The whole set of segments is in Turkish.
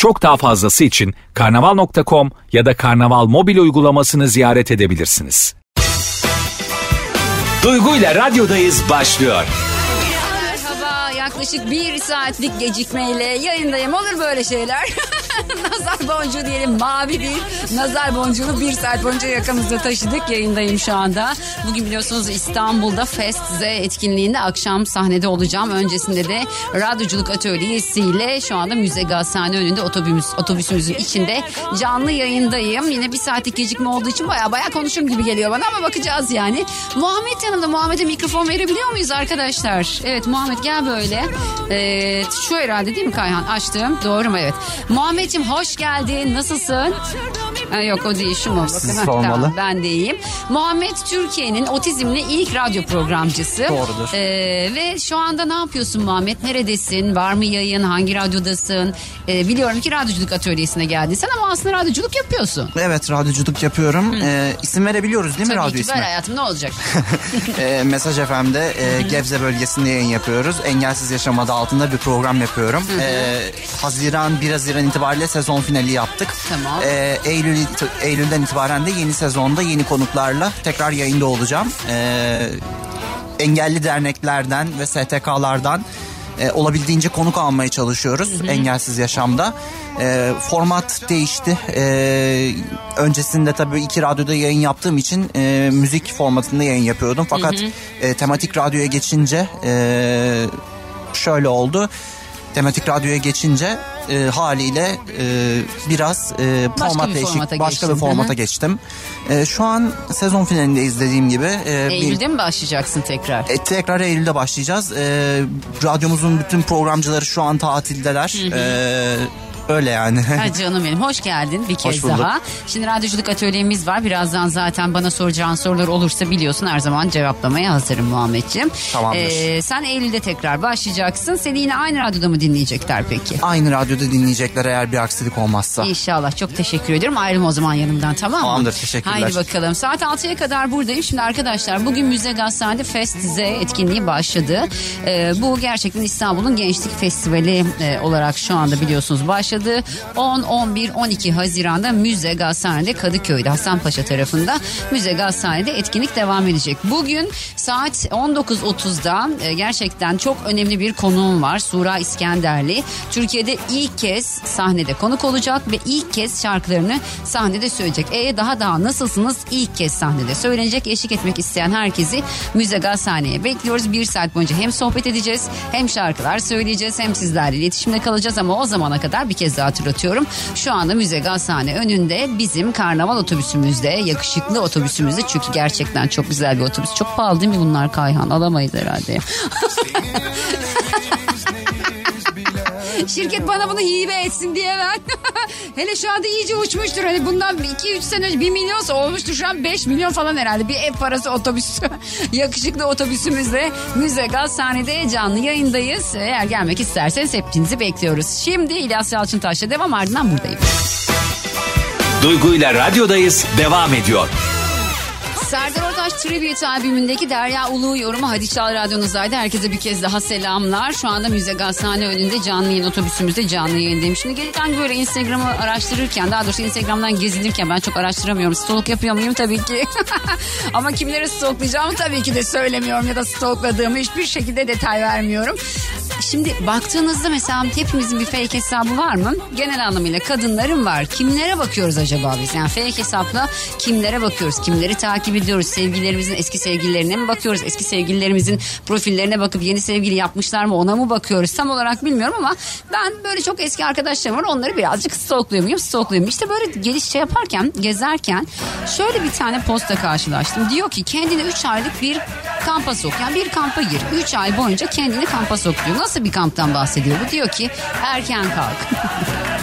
Çok daha fazlası için karnaval.com ya da karnaval mobil uygulamasını ziyaret edebilirsiniz. Duygu ile radyodayız başlıyor. Yaklaşık bir saatlik gecikmeyle yayındayım olur böyle şeyler. nazar boncuğu diyelim mavi bir nazar boncuğunu bir saat boyunca yakamızda taşıdık yayındayım şu anda. Bugün biliyorsunuz İstanbul'da Fest Z etkinliğinde akşam sahnede olacağım. Öncesinde de radyoculuk atölyesiyle şu anda Müze Gazhane önünde otobüs, otobüsümüzün içinde canlı yayındayım. Yine bir saatlik gecikme olduğu için baya baya konuşurum gibi geliyor bana ama bakacağız yani. Muhammed yanımda Muhammed'e mikrofon verebiliyor muyuz arkadaşlar? Evet Muhammed gel böyle. Ee, şu herhalde değil mi Kayhan? Açtım. Doğru mu? Evet. Muhammed'ciğim hoş geldin. Nasılsın? Ha, yok o değil şu mu? Bakın, ha, sormalı. tamam, ben de iyiyim. Muhammed Türkiye'nin otizmle ilk radyo programcısı. Doğrudur. Ee, ve şu anda ne yapıyorsun Muhammed? Neredesin? Var mı yayın? Hangi radyodasın? Ee, biliyorum ki radyoculuk atölyesine geldin sen ama aslında radyoculuk yapıyorsun. Evet radyoculuk yapıyorum. Ee, isim verebiliyoruz değil mi Tabii radyo ki ismi? ver hayatım ne olacak? Ee, Mesaj FM'de e, Gebze bölgesinde yayın yapıyoruz. Engelsiz Yaşam adı altında bir program yapıyorum. Ee, Haziran 1 Haziran itibariyle sezon finali yaptık. Tamam. Ee, Eylül Eylül'den itibaren de yeni sezonda yeni konuklarla tekrar yayında olacağım. Ee, engelli derneklerden ve STK'lardan e, olabildiğince konuk almaya çalışıyoruz engelsiz yaşamda. E, format değişti. E, öncesinde tabii iki radyoda yayın yaptığım için e, müzik formatında yayın yapıyordum. Fakat e, tematik radyoya geçince e, şöyle oldu. Tematik radyoya geçince e, haliyle e, biraz e, Başka format bir değişik başka bir formata Hı hı. geçtim. E, şu an sezon finalindeyiz dediğim gibi. E, bir- Eylül'de mi başlayacaksın tekrar? e, tekrar Eylül'de başlayacağız. E, radyomuzun bütün programcıları şu an tatildeler. E, öyle yani. Ha canım benim hoş geldin bir kez bulduk. daha. Şimdi radyoculuk atölyemiz var. Birazdan zaten bana soracağın sorular olursa biliyorsun her zaman cevaplamaya hazırım Muhammedciğim. Tamamdır. Ee, sen Eylül'de tekrar başlayacaksın. Seni yine aynı radyoda mı dinleyecekler peki? Aynı radyoda dinleyecekler eğer bir aksilik olmazsa. İnşallah çok teşekkür ediyorum. Ayrılma o zaman yanımdan tamam mı? Tamamdır, teşekkürler. Haydi bakalım. Saat 6'ya kadar buradayım. Şimdi arkadaşlar bugün Müze Gazhane'de Fest Z etkinliği başladı. Ee, bu gerçekten İstanbul'un Gençlik Festivali e, olarak şu anda biliyorsunuz başladı. 10, 11, 12 Haziran'da Müze Gazhane'de Kadıköy'de Hasanpaşa tarafında Müze Gazhane'de etkinlik devam edecek. Bugün saat 19.30'da e, gerçekten çok önemli bir konuğum var. Sura İskenderli. Türkiye'de ilk kez sahnede konuk olacak ve ilk kez şarkılarını sahnede söyleyecek. E daha daha nasılsınız? İlk kez sahnede söylenecek. Eşlik etmek isteyen herkesi Müze Gazhane'ye bekliyoruz. Bir saat boyunca hem sohbet edeceğiz hem şarkılar söyleyeceğiz hem sizlerle iletişimde kalacağız ama o zamana kadar bir kez daha hatırlatıyorum. Şu anda Müze Gazhane önünde bizim karnaval otobüsümüzde yakışıklı otobüsümüzde çünkü gerçekten çok güzel bir otobüs. Çok pahalı değil mi bunlar Kayhan? Alamayız herhalde. Şirket bana bunu hibe etsin diye ben. Hele şu anda iyice uçmuştur. Hani bundan 2-3 sene önce 1 milyonsa olmuştur şu an 5 milyon falan herhalde. Bir ev parası otobüs. Yakışıklı otobüsümüzle Müze Gazhane'de canlı yayındayız. Eğer gelmek isterseniz hepinizi bekliyoruz. Şimdi İlyas Yalçıntaş'la devam ardından buradayım. Duygu ile radyodayız devam ediyor. Serdar Ortaç Tribute albümündeki Derya Ulu yorumu Hadi Çal Radyonuzdaydı. Herkese bir kez daha selamlar. Şu anda Müze Gazhane önünde canlı yayın otobüsümüzde canlı yayındayım. Şimdi gelirken böyle Instagram'ı araştırırken daha doğrusu Instagram'dan gezinirken ben çok araştıramıyorum. Stalk yapıyor muyum tabii ki. Ama kimleri stalklayacağımı tabii ki de söylemiyorum ya da stalkladığımı hiçbir şekilde detay vermiyorum. Şimdi baktığınızda mesela hepimizin bir fake hesabı var mı? Genel anlamıyla kadınların var. Kimlere bakıyoruz acaba biz? Yani fake hesapla kimlere bakıyoruz? Kimleri takip ediyoruz? Sevgililerimizin eski sevgililerine mi bakıyoruz? Eski sevgililerimizin profillerine bakıp yeni sevgili yapmışlar mı ona mı bakıyoruz? Tam olarak bilmiyorum ama ben böyle çok eski arkadaşlarım var. Onları birazcık stalkluyor muyum? Stalkluyorum. İşte böyle geliş şey yaparken, gezerken şöyle bir tane posta karşılaştım. Diyor ki kendine 3 aylık bir kampa sok. Yani bir kampa gir. 3 ay boyunca kendini kampa sok diyor. Nasıl bir kamptan bahsediyor bu? Diyor ki erken kalk.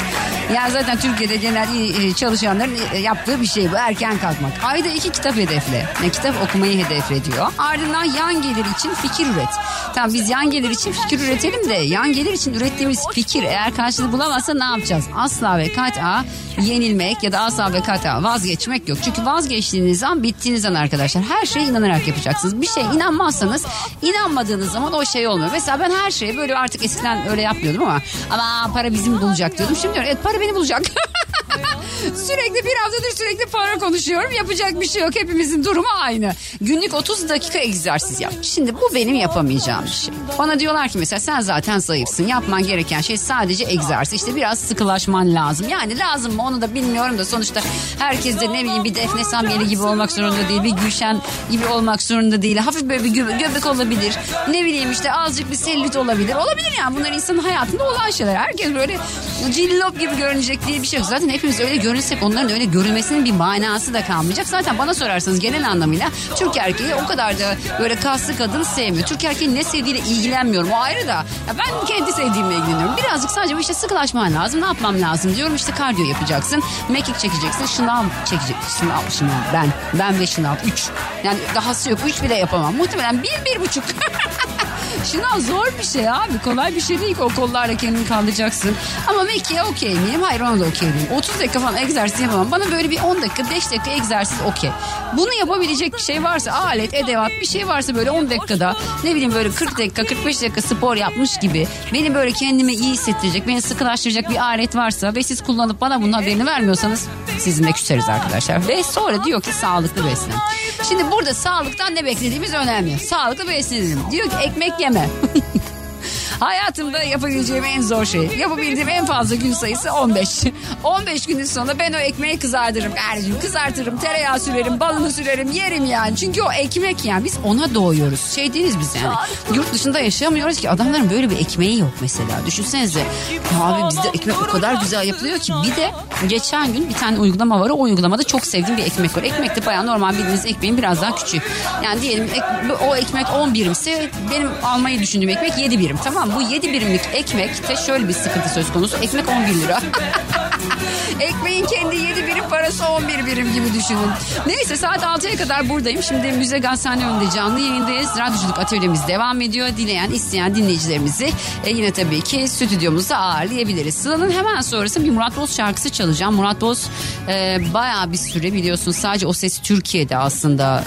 Yani zaten Türkiye'de genel çalışanların e, yaptığı bir şey bu. Erken kalkmak. Ayda iki kitap hedefle. Ne kitap okumayı hedefle diyor. Ardından yan gelir için fikir üret. Tamam biz yan gelir için fikir üretelim de yan gelir için ürettiğimiz fikir eğer karşılığı bulamazsa ne yapacağız? Asla ve kat'a yenilmek ya da asla ve kat'a vazgeçmek yok. Çünkü vazgeçtiğiniz an bittiğiniz an arkadaşlar her şeye inanarak yapacaksınız. Bir şey inanmazsanız inanmadığınız zaman o şey olmuyor. Mesela ben her şeye böyle artık eskiden öyle yapmıyordum ama ama para bizim bulacak diyordum. Şimdi diyorum evet para beni bulacak. sürekli bir haftadır sürekli para konuşuyorum. Yapacak bir şey yok. Hepimizin durumu aynı. Günlük 30 dakika egzersiz yap. Şimdi bu benim yapamayacağım bir şey. Bana diyorlar ki mesela sen zaten zayıfsın. Yapman gereken şey sadece egzersiz. İşte biraz sıkılaşman lazım. Yani lazım mı onu da bilmiyorum da sonuçta herkes de ne bileyim bir Defne Samyeli gibi olmak zorunda değil. Bir Gülşen gibi olmak zorunda değil. Hafif böyle bir göbe- göbek olabilir. Ne bileyim işte azıcık bir selülit olabilir. Olabilir yani bunlar insanın hayatında olan şeyler. Herkes böyle cillop gibi görünecek diye bir şey yok. Zaten hepimiz öyle görünsek onların öyle görülmesinin bir manası da kalmayacak. Zaten bana sorarsanız genel anlamıyla Türk erkeği o kadar da böyle kaslı kadın sevmiyor. Türk erkeğin ne sevdiğiyle ilgilenmiyorum. O ayrı da. Ya ben kendi sevdiğimle ilgileniyorum. Birazcık sadece işte sıkılaşman lazım. Ne yapmam lazım diyorum. İşte kardiyo yapacaksın. Mekik çekeceksin. Şınav çekeceksin. Şınav, şınav. Ben. Ben ve şınav. Üç. Yani dahası yok. Üç bile yapamam. Muhtemelen bir, bir buçuk. Şınav zor bir şey abi. Kolay bir şey değil ki o kollarla kendini kaldıracaksın. Ama Mekke'ye okey miyim? Hayır ona da okey değilim. 30 dakika falan egzersiz yapamam. Bana böyle bir 10 dakika 5 dakika egzersiz okey. Bunu yapabilecek bir şey varsa alet, edevat bir şey varsa böyle 10 dakikada ne bileyim böyle 40 dakika 45 dakika spor yapmış gibi beni böyle kendimi iyi hissettirecek, beni sıkılaştıracak bir alet varsa ve siz kullanıp bana bunun haberini vermiyorsanız sizinle küseriz arkadaşlar. Ve sonra diyor ki sağlıklı beslen. Şimdi burada sağlıktan ne beklediğimiz önemli. Sağlıklı beslenelim. Diyor ki ekmek pequena. Hayatımda yapabileceğim en zor şey. Yapabildiğim en fazla gün sayısı 15. 15 günün sonunda ben o ekmeği kızartırım kardeşim. Kızartırım, tereyağı sürerim, balını sürerim, yerim yani. Çünkü o ekmek yani biz ona doğuyoruz. Şey değiliz biz yani. Yurt dışında yaşayamıyoruz ki adamların böyle bir ekmeği yok mesela. Düşünsenize. Abi bizde ekmek o kadar güzel yapılıyor ki. Bir de geçen gün bir tane uygulama var. O uygulamada çok sevdiğim bir ekmek var. Ekmek de bayağı normal bildiğiniz ekmeğin biraz daha küçüğü. Yani diyelim ek- o ekmek 10 birimse benim almayı düşündüğüm ekmek 7 birim. Tamam bu 7 birimlik ekmekte şöyle bir sıkıntı söz konusu. Ekmek 11 lira. Ekmeğin kendi 7 birim parası 11 birim gibi düşünün. Neyse saat 6'ya kadar buradayım. Şimdi Müze Gazhane önünde canlı yayındayız. Radyoculuk atölyemiz devam ediyor. Dileyen, isteyen dinleyicilerimizi e, yine tabii ki stüdyomuzda ağırlayabiliriz. Sıla'nın hemen sonrası bir Murat Boz şarkısı çalacağım. Murat Boz e, bayağı bir süre biliyorsun sadece o ses Türkiye'de aslında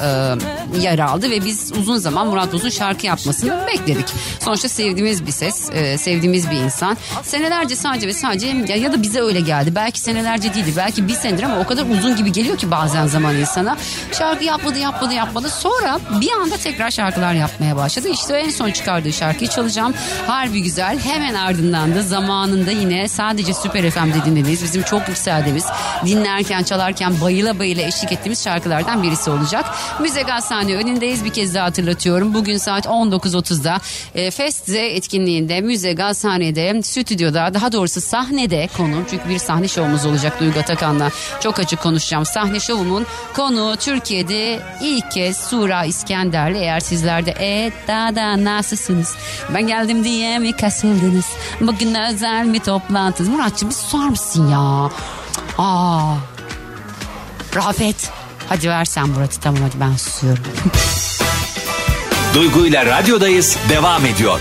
e, yer aldı ve biz uzun zaman Murat Boz'un şarkı yapmasını bekledik. Sonuçta sevdiğimiz bir ses, e, sevdiğimiz bir insan. Senelerce sadece ve sadece ya, ya da bize öyle geldi. Belki senelerce değildi. Belki bir senedir ama o kadar uzun gibi geliyor ki bazen zaman insana. Şarkı yapmadı, yapmadı, yapmadı. Sonra bir anda tekrar şarkılar yapmaya başladı. İşte en son çıkardığı şarkıyı çalacağım. Harbi güzel. Hemen ardından da zamanında yine sadece Süper FM'de dinlediğimiz, bizim çok yükseldiğimiz, dinlerken, çalarken bayıla bayıla eşlik ettiğimiz şarkılardan birisi olacak. Müze Gazhane önündeyiz. Bir kez daha hatırlatıyorum. Bugün saat 19.30'da e, Fest etkinliğinde Müze Gazhane'de stüdyoda daha doğrusu sahnede konum çünkü bir sahne şovumuz olacak Duygu Atakan'la. Çok açık konuşacağım. Sahne şovumun konu Türkiye'de ilk kez Sura İskender'le eğer sizler de e daha da nasılsınız? Ben geldim diye mi kasıldınız? Bugün özel mi toplantınız? Muratçım bir susar mısın ya? Aa. Rafet. Hadi ver sen Murat'ı tamam hadi ben susuyorum. Duygu ile radyodayız devam ediyor.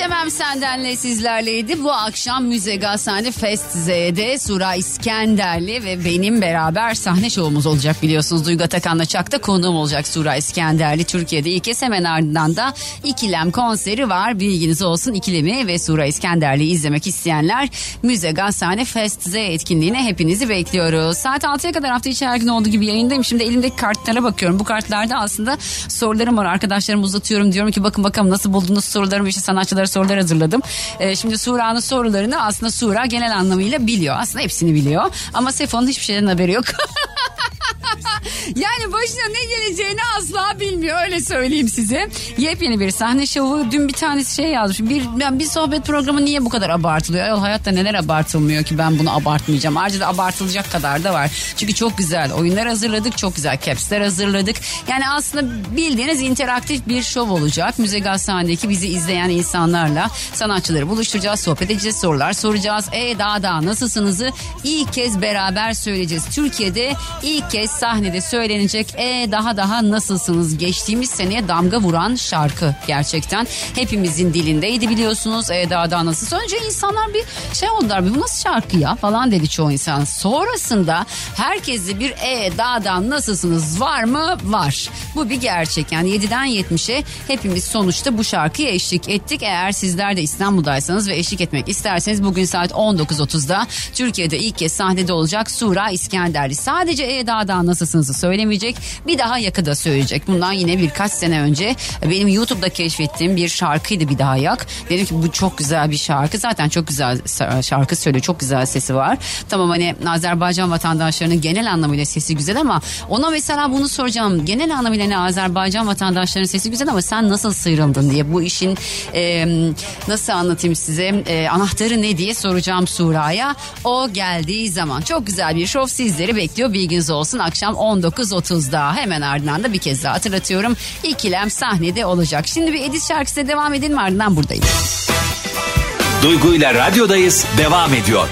İkilem geçemem sendenle sizlerleydi. Bu akşam Müze Gazhane Fest Z'de Sura İskenderli ve benim beraber sahne şovumuz olacak biliyorsunuz. Duygu Atakan'la Çak'ta konuğum olacak Sura İskenderli. Türkiye'de ilk kez hemen ardından da İkilem konseri var. Bilginiz olsun İkilem'i ve Sura İskenderli'yi izlemek isteyenler Müze Gazhane Fest Z etkinliğine hepinizi bekliyoruz. Saat 6'ya kadar hafta içi her gün olduğu gibi yayındayım. Şimdi elimdeki kartlara bakıyorum. Bu kartlarda aslında sorularım var. Arkadaşlarım uzatıyorum. Diyorum ki bakın bakalım nasıl buldunuz sorularımı. İşte sanatçılara sorular hazırladım. Ee, şimdi Sura'nın sorularını aslında Sura genel anlamıyla biliyor. Aslında hepsini biliyor. Ama Sefo'nun hiçbir şeyden haberi yok. Yani başına ne geleceğini asla bilmiyor öyle söyleyeyim size. Yepyeni bir sahne şovu. Dün bir tanesi şey yazmış. Bir, yani bir sohbet programı niye bu kadar abartılıyor? Ayol hayatta neler abartılmıyor ki ben bunu abartmayacağım. Ayrıca da abartılacak kadar da var. Çünkü çok güzel oyunlar hazırladık. Çok güzel capsler hazırladık. Yani aslında bildiğiniz interaktif bir şov olacak. Müze Gazhane'deki bizi izleyen insanlarla sanatçıları buluşturacağız. Sohbet edeceğiz. Sorular soracağız. E daha daha nasılsınızı ilk kez beraber söyleyeceğiz. Türkiye'de ilk kez sahnede söylenecek E daha daha nasılsınız? Geçtiğimiz seneye damga vuran şarkı gerçekten. Hepimizin dilindeydi biliyorsunuz. E daha daha nasıl? Önce insanlar bir şey oldular. Bu nasıl şarkı ya falan dedi çoğu insan. Sonrasında herkese bir E daha daha nasılsınız var mı? Var. Bu bir gerçek. Yani 7'den 70'e hepimiz sonuçta bu şarkıya eşlik ettik. Eğer sizler de İstanbul'daysanız ve eşlik etmek isterseniz bugün saat 19.30'da Türkiye'de ilk kez sahnede olacak Sura İskenderli. Sadece E daha daha nasılsınızı söylemeyecek. Bir daha yakıda söyleyecek. Bundan yine birkaç sene önce benim YouTube'da keşfettiğim bir şarkıydı bir daha yak. Dedim ki bu çok güzel bir şarkı. Zaten çok güzel şarkı söylüyor. Çok güzel sesi var. Tamam hani Azerbaycan vatandaşlarının genel anlamıyla sesi güzel ama ona mesela bunu soracağım. Genel anlamıyla ne Azerbaycan vatandaşlarının sesi güzel ama sen nasıl sıyrıldın diye bu işin e, nasıl anlatayım size e, anahtarı ne diye soracağım Sura'ya. O geldiği zaman çok güzel bir şov sizleri bekliyor. Bilginiz olsun akşam 19.30'da hemen ardından da bir kez daha hatırlatıyorum. İkilem sahnede olacak. Şimdi bir Edis şarkısına devam edelim ardından buradayım. Duygu ile radyodayız devam ediyor.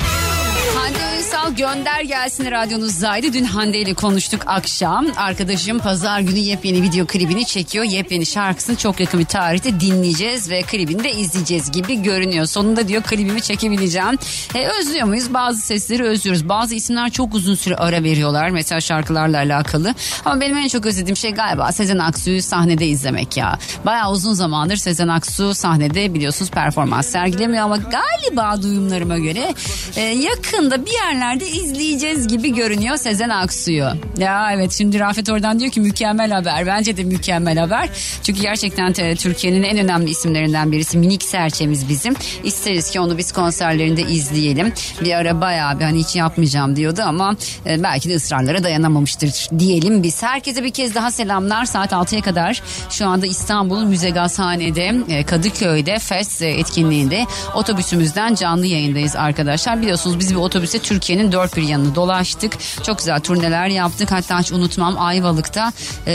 Gönder gelsin radyonuzdaydı. Dün Hande ile konuştuk akşam. Arkadaşım pazar günü yepyeni video klibini çekiyor. Yepyeni şarkısını çok yakın bir tarihte dinleyeceğiz ve klibini de izleyeceğiz gibi görünüyor. Sonunda diyor klibimi çekebileceğim. E, özlüyor muyuz? Bazı sesleri özlüyoruz. Bazı isimler çok uzun süre ara veriyorlar. Mesela şarkılarla alakalı. Ama benim en çok özlediğim şey galiba Sezen Aksu'yu sahnede izlemek ya. Bayağı uzun zamandır Sezen Aksu sahnede biliyorsunuz performans sergilemiyor ama galiba duyumlarıma göre e, yakında bir yerlerde izleyeceğiz gibi görünüyor Sezen Aksu'yu. Ya evet şimdi Rafet oradan diyor ki mükemmel haber. Bence de mükemmel haber. Çünkü gerçekten te- Türkiye'nin en önemli isimlerinden birisi minik serçemiz bizim. İsteriz ki onu biz konserlerinde izleyelim. Bir ara bayağı bir hani hiç yapmayacağım diyordu ama e, belki de ısrarlara dayanamamıştır diyelim biz. Herkese bir kez daha selamlar. Saat 6'ya kadar şu anda İstanbul Müze Gazhane'de e, Kadıköy'de FES etkinliğinde otobüsümüzden canlı yayındayız arkadaşlar. Biliyorsunuz biz bir otobüse Türkiye'nin dört bir yanını dolaştık. Çok güzel turneler yaptık. Hatta hiç unutmam Ayvalık'ta e,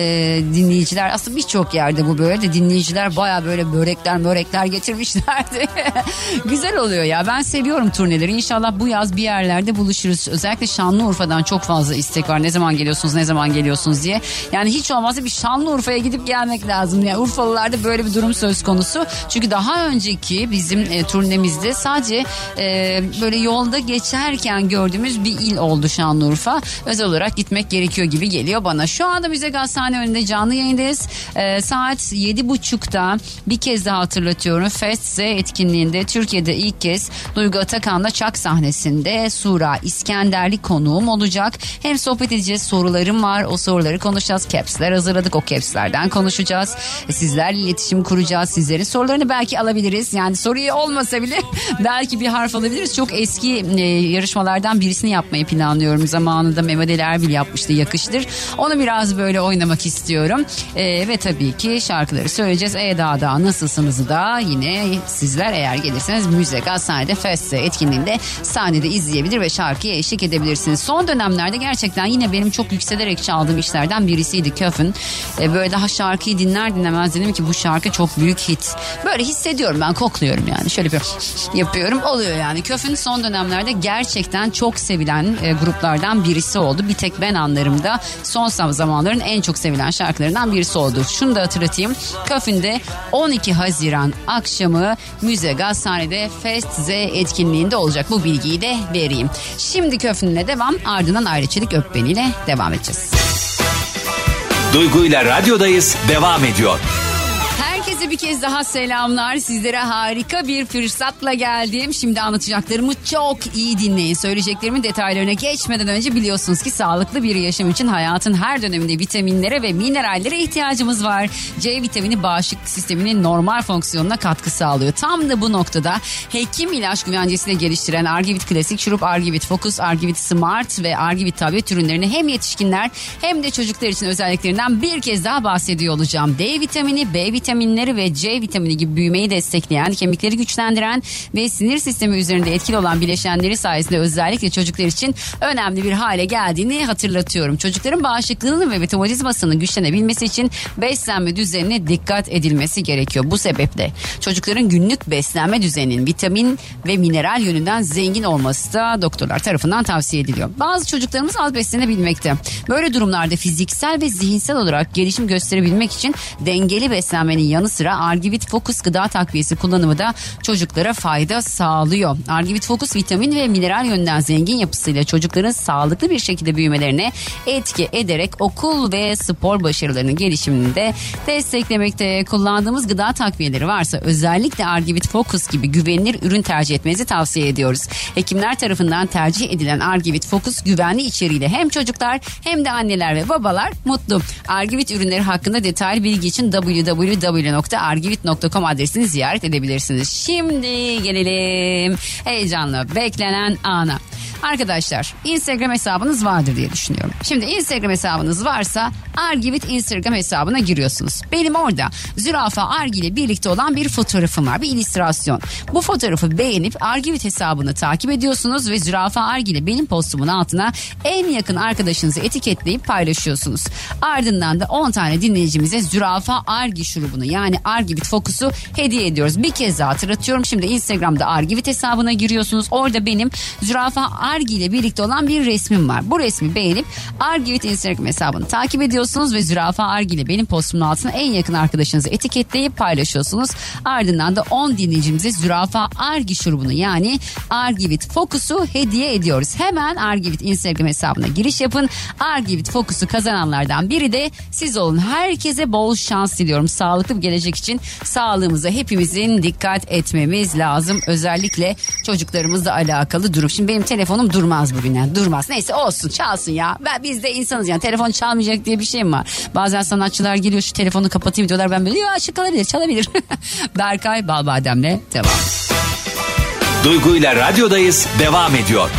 dinleyiciler aslında birçok yerde bu böyle de dinleyiciler baya böyle börekler börekler getirmişlerdi. güzel oluyor ya ben seviyorum turneleri. İnşallah bu yaz bir yerlerde buluşuruz. Özellikle Şanlıurfa'dan çok fazla istek var. Ne zaman geliyorsunuz ne zaman geliyorsunuz diye. Yani hiç olmazsa bir Şanlıurfa'ya gidip gelmek lazım. Yani Urfalılarda böyle bir durum söz konusu. Çünkü daha önceki bizim e, turnemizde sadece e, böyle yolda geçerken gördüğümüz bir il oldu Şanlıurfa. Özel olarak gitmek gerekiyor gibi geliyor bana. Şu anda Müze Gazhane önünde canlı yayındayız. E, saat yedi buçukta bir kez daha hatırlatıyorum. Fest Z etkinliğinde Türkiye'de ilk kez Duygu Atakan'la Çak sahnesinde Sura İskenderli konuğum olacak. Hem sohbet edeceğiz sorularım var o soruları konuşacağız. Caps'ler hazırladık o caps'lerden konuşacağız. E, Sizlerle iletişim kuracağız. Sizlerin sorularını belki alabiliriz. Yani soruyu olmasa bile belki bir harf alabiliriz. Çok eski e, yarışmalardan birisini yapmayı planlıyorum. Zamanında Mehmet Ali Erbil yapmıştı yakıştır. Onu biraz böyle oynamak istiyorum. E, ve tabii ki şarkıları söyleyeceğiz. E daha daha nasılsınız da yine sizler eğer gelirseniz Müze Gazhane'de Feste etkinliğinde sahnede izleyebilir ve şarkıya eşlik edebilirsiniz. Son dönemlerde gerçekten yine benim çok yükselerek çaldığım işlerden birisiydi Köfün. E, böyle daha şarkıyı dinler dinlemez dedim ki bu şarkı çok büyük hit. Böyle hissediyorum ben kokluyorum yani. Şöyle bir yapıyorum oluyor yani. Köfün son dönemlerde gerçekten çok sevilen e, gruplardan birisi oldu. Bir tek ben anlarımda son zamanların en çok sevilen şarkılarından birisi oldu. Şunu da hatırlatayım. Köfün'de 12 Haziran akşamı Müze Gazhane'de Fest Z etkinliğinde olacak. Bu bilgiyi de vereyim. Şimdi Köfün'le devam ardından Ayrıçelik Öpbeni'yle devam edeceğiz. Duygu ile radyodayız devam ediyor. Herkese bir kez daha selamlar. Sizlere harika bir fırsatla geldim. Şimdi anlatacaklarımı çok iyi dinleyin. Söyleyeceklerimin detaylarına geçmeden önce biliyorsunuz ki sağlıklı bir yaşam için hayatın her döneminde vitaminlere ve minerallere ihtiyacımız var. C vitamini bağışıklık sisteminin normal fonksiyonuna katkı sağlıyor. Tam da bu noktada hekim ilaç güvencesiyle geliştiren Argivit Klasik Şurup, Argivit Focus, Argivit Smart ve Argivit tablet ürünlerini hem yetişkinler hem de çocuklar için özelliklerinden bir kez daha bahsediyor olacağım. D vitamini, B vitaminleri ve C vitamini gibi büyümeyi destekleyen, kemikleri güçlendiren ve sinir sistemi üzerinde etkili olan bileşenleri sayesinde özellikle çocuklar için önemli bir hale geldiğini hatırlatıyorum. Çocukların bağışıklığının ve metabolizmasının güçlenebilmesi için beslenme düzenine dikkat edilmesi gerekiyor. Bu sebeple çocukların günlük beslenme düzeninin vitamin ve mineral yönünden zengin olması da doktorlar tarafından tavsiye ediliyor. Bazı çocuklarımız az beslenebilmekte. Böyle durumlarda fiziksel ve zihinsel olarak gelişim gösterebilmek için dengeli beslenmenin yanı sıra Argivit Focus gıda takviyesi kullanımı da çocuklara fayda sağlıyor. Argivit Focus vitamin ve mineral yönden zengin yapısıyla çocukların sağlıklı bir şekilde büyümelerine etki ederek okul ve spor başarılarının gelişimini de desteklemekte. Kullandığımız gıda takviyeleri varsa özellikle Argivit Focus gibi güvenilir ürün tercih etmenizi tavsiye ediyoruz. Hekimler tarafından tercih edilen Argivit Focus güvenli içeriğiyle hem çocuklar hem de anneler ve babalar mutlu. Argivit ürünleri hakkında detaylı bilgi için www.argivit.com adresini ziyaret edebilirsiniz. Şimdi gelelim heyecanla beklenen ana. Arkadaşlar Instagram hesabınız vardır diye düşünüyorum. Şimdi Instagram hesabınız varsa Argivit Instagram hesabına giriyorsunuz. Benim orada zürafa Argi ile birlikte olan bir fotoğrafım var. Bir illüstrasyon. Bu fotoğrafı beğenip Argivit hesabını takip ediyorsunuz ve zürafa Argi ile benim postumun altına en yakın arkadaşınızı etiketleyip paylaşıyorsunuz. Ardından da 10 tane dinleyicimize zürafa Argi şurubunu yani Argivit Focus'u hediye ediyoruz. Bir kez daha hatırlatıyorum. Şimdi Instagram'da Argivit hesabına giriyorsunuz. Orada benim zürafa Argi ile birlikte olan bir resmim var. Bu resmi beğenip Argivit Instagram hesabını takip ediyorsunuz ve Zürafa Argi ile benim postumun altına en yakın arkadaşınızı etiketleyip paylaşıyorsunuz. Ardından da 10 dinleyicimize Zürafa Argi şurubunu yani Argivit Focus'u hediye ediyoruz. Hemen Argivit Instagram hesabına giriş yapın. Argivit Focus'u kazananlardan biri de siz olun. Herkese bol şans diliyorum. Sağlıklı bir gelecek için sağlığımıza hepimizin dikkat etmemiz lazım. Özellikle çocuklarımızla alakalı durum. Şimdi benim telefonum durmaz bugün yani durmaz. Neyse olsun çalsın ya. Ben, biz de insanız yani telefon çalmayacak diye bir şey mi var? Bazen sanatçılar geliyor şu telefonu kapatayım diyorlar. Ben böyle ya açık kalabilir çalabilir. Berkay Balbadem'le devam. Duygu ile radyodayız devam ediyor.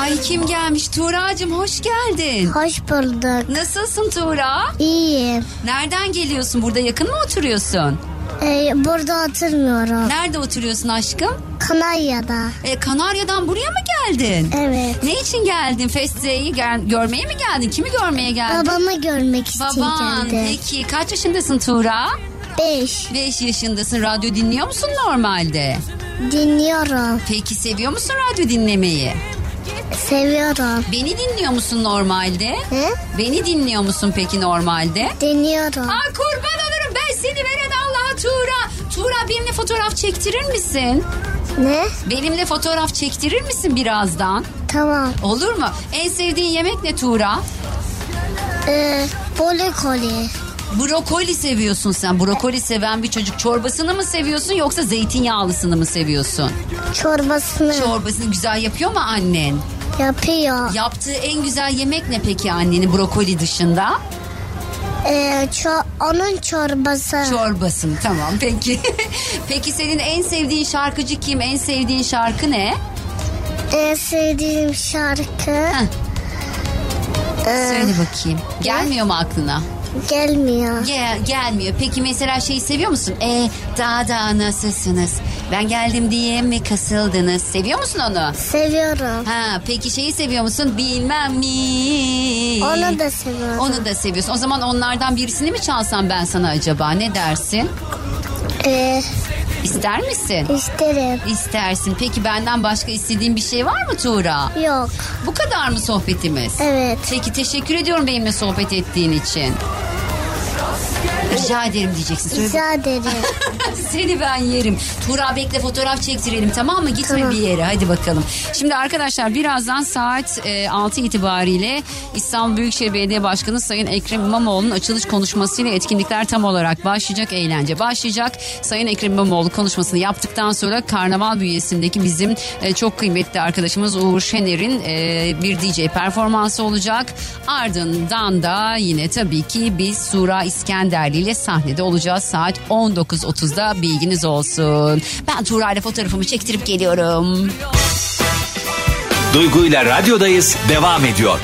Ay kim gelmiş? Tuğra'cığım hoş geldin. Hoş bulduk. Nasılsın Tuğra? İyiyim. Nereden geliyorsun? Burada yakın mı oturuyorsun? Ee, burada oturmuyorum. Nerede oturuyorsun aşkım? Kanarya'da. E, Kanarya'dan buraya mı geldin? Evet. Ne için geldin? Feste'yi gel- görmeye mi geldin? Kimi görmeye geldin? Babamı görmek için Baban. geldi. Peki kaç yaşındasın Tuğra? Beş. 5 yaşındasın. Radyo dinliyor musun normalde? Dinliyorum. Peki seviyor musun radyo dinlemeyi? Seviyorum. Beni dinliyor musun normalde? He? Beni dinliyor musun peki normalde? Dinliyorum. Aa kurban olurum ben seni veren Tuğra. Tuğra benimle fotoğraf çektirir misin? Ne? Benimle fotoğraf çektirir misin birazdan? Tamam. Olur mu? En sevdiğin yemek ne Tuğra? Ee, brokoli. Brokoli seviyorsun sen. Brokoli seven bir çocuk çorbasını mı seviyorsun yoksa zeytinyağlısını mı seviyorsun? Çorbasını Çorbasını güzel yapıyor mu annen? yapıyor. Yaptığı en güzel yemek ne peki annenin brokoli dışında? Ee, ço- onun çorbası. Çorbasını tamam peki. peki senin en sevdiğin şarkıcı kim? En sevdiğin şarkı ne? en sevdiğim şarkı Söyle bakayım. Gelmiyor mu aklına? Gelmiyor. Gel, gelmiyor. Peki mesela şeyi seviyor musun? E daha da nasılsınız? Ben geldim diye mi kasıldınız? Seviyor musun onu? Seviyorum. Ha peki şeyi seviyor musun? Bilmem mi? Onu da seviyorum. Onu da seviyorsun. O zaman onlardan birisini mi çalsam ben sana acaba? Ne dersin? Ee, İster misin? isterim. İstersin. Peki benden başka istediğin bir şey var mı Tuğra? Yok. Bu kadar mı sohbetimiz? Evet. Peki teşekkür ediyorum benimle sohbet ettiğin için. Rica ederim diyeceksin. Söyle. Rica ederim. Seni ben yerim. Tuğra bekle fotoğraf çektirelim tamam mı? Gitme Tamam. bir yere hadi bakalım. Şimdi arkadaşlar birazdan saat e, 6 itibariyle İstanbul Büyükşehir Belediye Başkanı Sayın Ekrem İmamoğlu'nun açılış konuşmasıyla etkinlikler tam olarak başlayacak. Eğlence başlayacak. Sayın Ekrem İmamoğlu konuşmasını yaptıktan sonra karnaval bünyesindeki bizim e, çok kıymetli arkadaşımız Uğur Şener'in e, bir DJ performansı olacak. Ardından da yine tabii ki biz Sura İskenderli ile sahnede olacağız saat 19.30'da bilginiz olsun. Ben Tuğra ile fotoğrafımı çektirip geliyorum. Duygu ile radyodayız devam ediyor.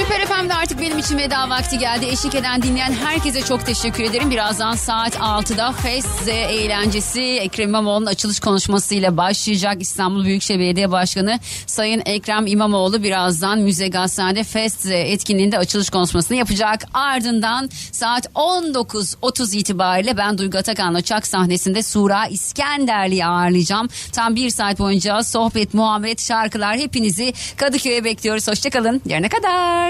Süper FM'de artık benim için veda vakti geldi. Eşlik eden dinleyen herkese çok teşekkür ederim. Birazdan saat 6'da Fest eğlencesi Ekrem İmamoğlu'nun açılış konuşmasıyla başlayacak. İstanbul Büyükşehir Belediye Başkanı Sayın Ekrem İmamoğlu birazdan Müze Gazhane Fest etkinliğinde açılış konuşmasını yapacak. Ardından saat 19.30 itibariyle ben Duygu Atakan'la Çak sahnesinde Sura İskenderli'yi ağırlayacağım. Tam bir saat boyunca sohbet, muhabbet, şarkılar hepinizi Kadıköy'e bekliyoruz. Hoşçakalın. Yarına kadar.